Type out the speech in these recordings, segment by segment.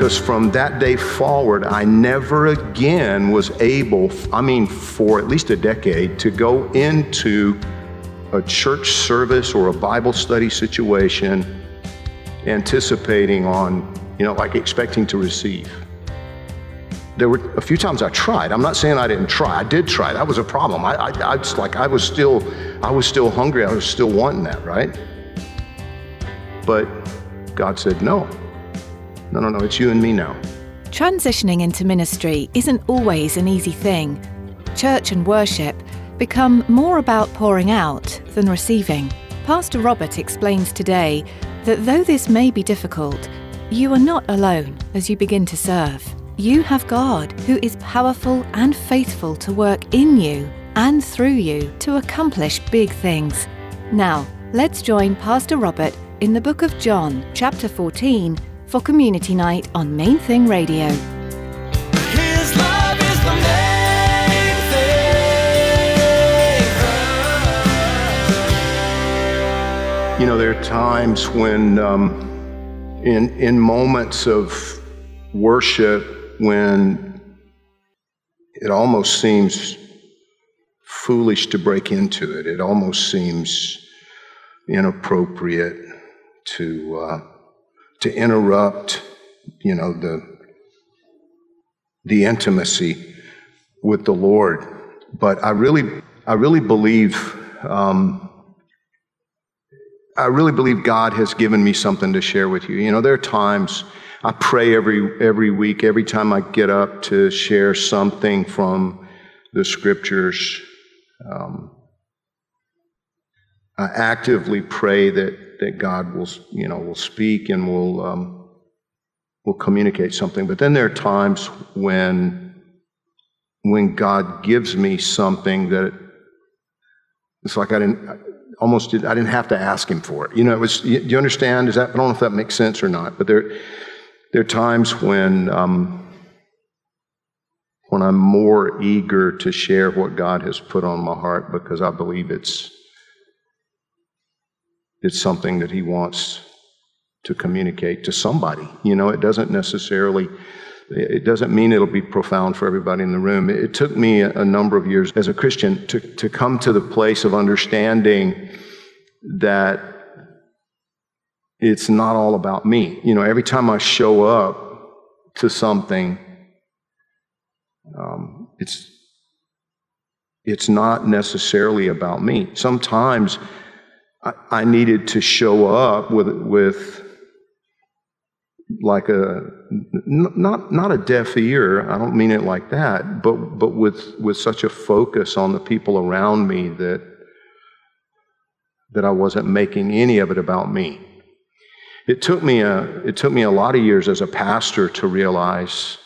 Because from that day forward, I never again was able, I mean, for at least a decade, to go into a church service or a Bible study situation anticipating on, you know, like expecting to receive. There were a few times I tried. I'm not saying I didn't try. I did try. That was a problem. I, I, I like, I was still, I was still hungry. I was still wanting that, right? But God said, no. No, no, no, it's you and me now. Transitioning into ministry isn't always an easy thing. Church and worship become more about pouring out than receiving. Pastor Robert explains today that though this may be difficult, you are not alone as you begin to serve. You have God who is powerful and faithful to work in you and through you to accomplish big things. Now, let's join Pastor Robert in the book of John, chapter 14, for Community Night on Main Thing Radio. His love is the main thing. You know, there are times when, um, in, in moments of worship, when it almost seems foolish to break into it, it almost seems inappropriate to, uh, to interrupt, you know, the, the intimacy with the Lord. But I really, I really believe, um, I really believe God has given me something to share with you. You know, there are times I pray every every week, every time I get up to share something from the scriptures. Um, I actively pray that that God will, you know, will speak and will um, will communicate something. But then there are times when when God gives me something that it's like I didn't almost did, I didn't have to ask Him for it. You know, it was. Do you understand? Is that I don't know if that makes sense or not. But there there are times when um, when I'm more eager to share what God has put on my heart because I believe it's it's something that he wants to communicate to somebody. You know, it doesn't necessarily, it doesn't mean it'll be profound for everybody in the room. It took me a, number of years as a Christian to, to come to the place of understanding that it's not all about me. You know, every time I show up to something, um, it's it's not necessarily about me. Sometimes I, I needed to show up with with like a not not a deaf ear. I don't mean it like that, but but with with such a focus on the people around me that that I wasn't making any of it about me. It took me a it took me a lot of years as a pastor to realize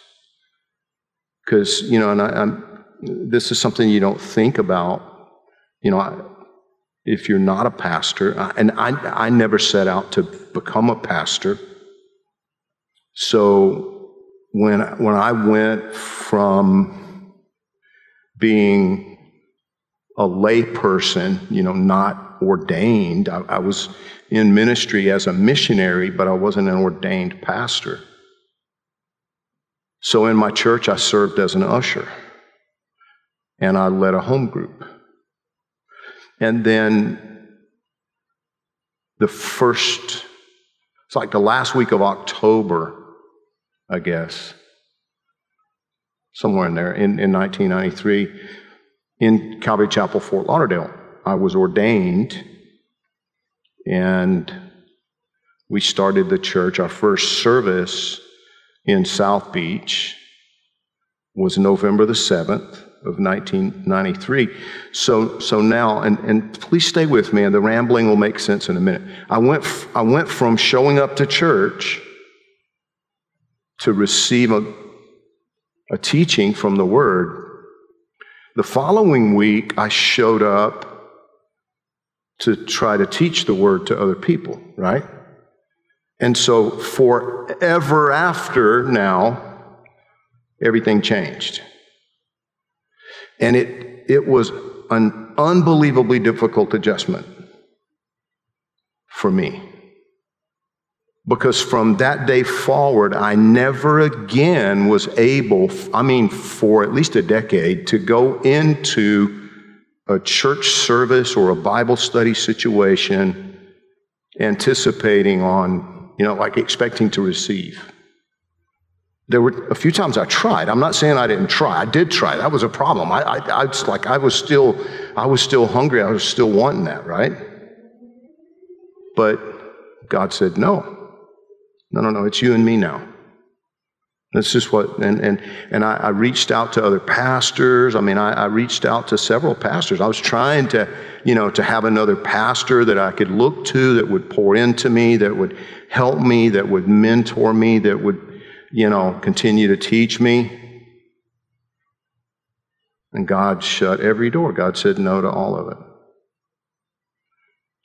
because you know, and I, I'm, this is something you don't think about. You know, I, if you're not a pastor, uh, and I, I never set out to become a pastor. So when, when I went from being a layperson, you know, not ordained, I, I was in ministry as a missionary, but I wasn't an ordained pastor. So in my church, I served as an usher and I led a home group. And then the first, it's like the last week of October, I guess, somewhere in there, in, in 1993, in Calvary Chapel, Fort Lauderdale. I was ordained, and we started the church. Our first service in South Beach was November the 7th of 1993. So, so now, and, and please stay with me, and the rambling will make sense in a minute. I went, I went from showing up to church to receive a, a teaching from the Word The following week, I showed up to try to teach the word to other people, right? And so forever after now, everything changed. And it, it was an unbelievably difficult adjustment for me. Because from that day forward, I never again was able, I mean, for at least a decade, to go into a church service or a Bible study situation anticipating on, you know, like expecting to receive. There were a few times I tried. I'm not saying I didn't try. I did try. That was a problem. I, I, I was like, I was still, I was still hungry. I was still wanting that, right? But God said, no. No, no, no. It's you and me now. That's just what, and, and, and I, I reached out to other pastors. I mean, I, I reached out to several pastors. I was trying to, you know, to have another pastor that I could look to that would pour into me, that would help me, that would mentor me, that would, you know, continue to teach me. And God shut every door. God said no to all of it.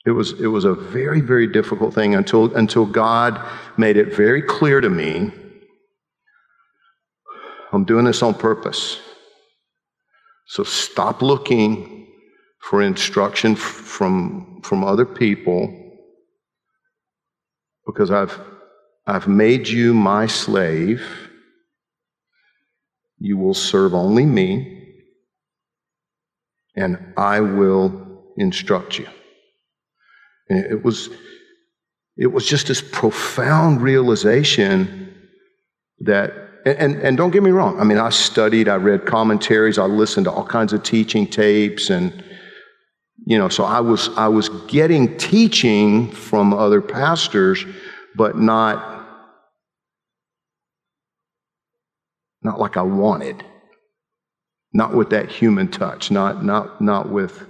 It was, it was a very, very difficult thing until, until God made it very clear to me I'm doing this on purpose. So stop looking for instruction from, from other people because I've, I've made you my slave. You will serve only me, and I will instruct you. And it was, it was just this profound realization that, and, and, don't get me wrong, I mean, I studied, I read commentaries, I listened to all kinds of teaching tapes, and, you know, so I was, I was getting teaching from other pastors, but not, not like I wanted. Not with that human touch, not, not, not with,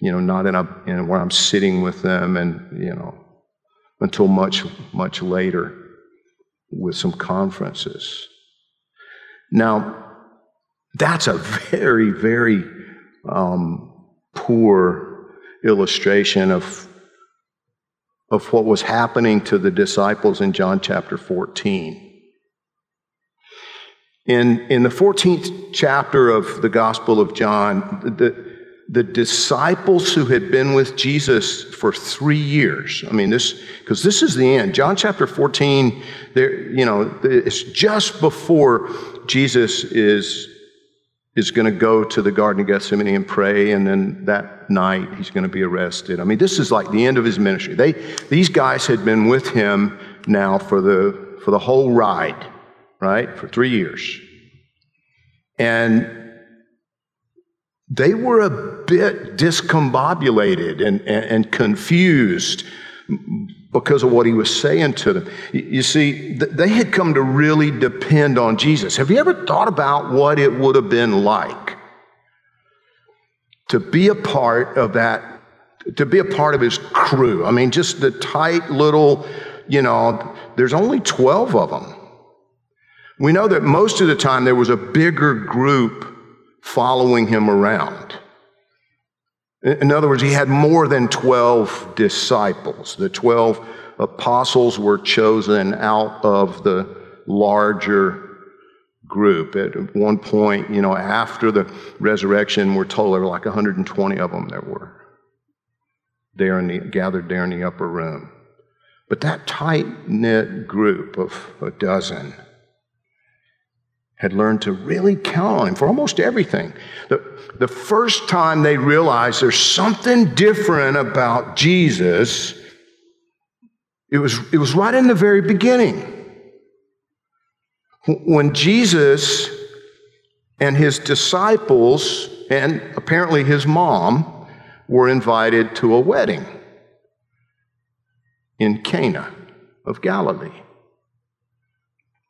you know, not in a, in where I'm sitting with them and, you know, until much, much later with some conferences. Now, that's a very, very um, poor illustration of, of what was happening to the disciples in John chapter 14. In, in the 14th chapter of the Gospel of John, the, the disciples who had been with Jesus for three years, I mean, this, because this is the end. John chapter 14, there, you know, it's just before Jesus is, is going to go to the Garden of Gethsemane and pray, and then that night he's going to be arrested. I mean, this is like the end of his ministry. They, these guys had been with him now for the, for the whole ride right, for three years. And they were a bit discombobulated and, and, and confused because of what he was saying to them. You see, they had come to really depend on Jesus. Have you ever thought about what it would have been like to be a part of that, to be a part of his crew? I mean, just the tight little, you know, there's only 12 of them. We know that most of the time there was a bigger group following him around. In other words, he had more than 12 disciples. The 12 apostles were chosen out of the larger group. At one point, you know, after the resurrection, we're told there were like 120 of them that were there in the, gathered there in the upper room. But that tight knit group of a dozen had learned to really count on him for almost everything. The, the first time they realized there's something different about Jesus, it was, it was right in the very beginning. When Jesus and his disciples, and apparently his mom, were invited to a wedding in Cana of Galilee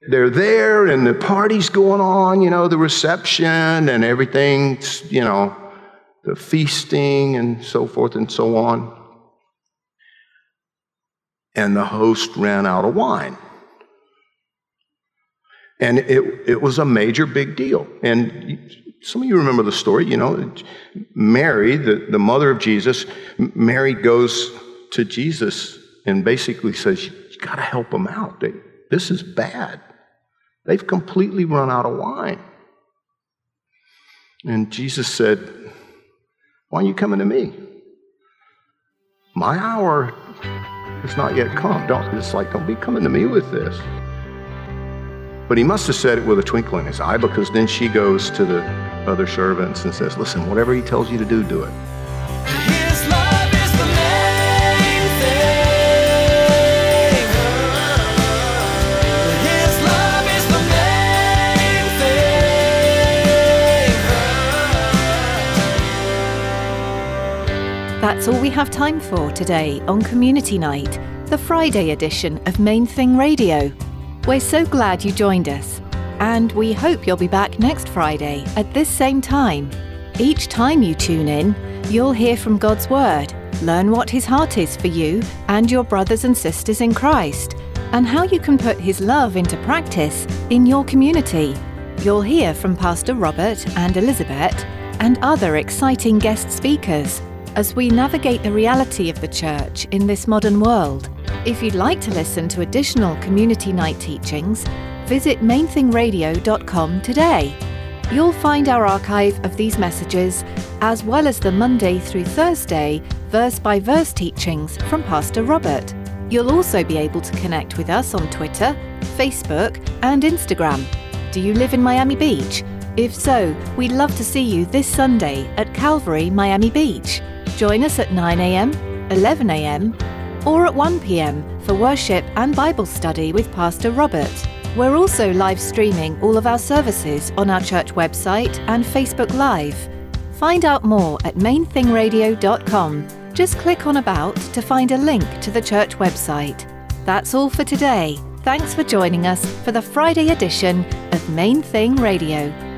they're there and the party's going on, you know, the reception and everything, you know, the feasting and so forth and so on. And the host ran out of wine. And it, it was a major big deal. And some of you remember the story, you know, Mary, the, the mother of Jesus, Mary goes to Jesus and basically says, You got to help them out. This is bad. They've completely run out of wine. And Jesus said, Why are you coming to me? My hour has not yet come. Don't, it's like, don't be coming to me with this. But he must have said it with a twinkle in his eye because then she goes to the other servants and says, Listen, whatever he tells you to do, do it. That's all we have time for today on Community Night, the Friday edition of Main Thing Radio. We're so glad you joined us, and we hope you'll be back next Friday at this same time. Each time you tune in, you'll hear from God's Word, learn what His heart is for you and your brothers and sisters in Christ, and how you can put His love into practice in your community. You'll hear from Pastor Robert and Elizabeth and other exciting guest speakers as we navigate the reality of the church in this modern world. If you'd like to listen to additional community night teachings, visit mainthingradio.com today. You'll find our archive of these messages, as well as the Monday through Thursday verse by verse teachings from Pastor Robert. You'll also be able to connect with us on Twitter, Facebook, and Instagram. Do you live in Miami Beach? If so, we'd love to see you this Sunday at Calvary, Miami Beach. Join us at 9am, 11am, or at 1pm for worship and Bible study with Pastor Robert. We're also live streaming all of our services on our church website and Facebook Live. Find out more at mainthingradio.com. Just click on About to find a link to the church website. That's all for today. Thanks for joining us for the Friday edition of Main Thing Radio.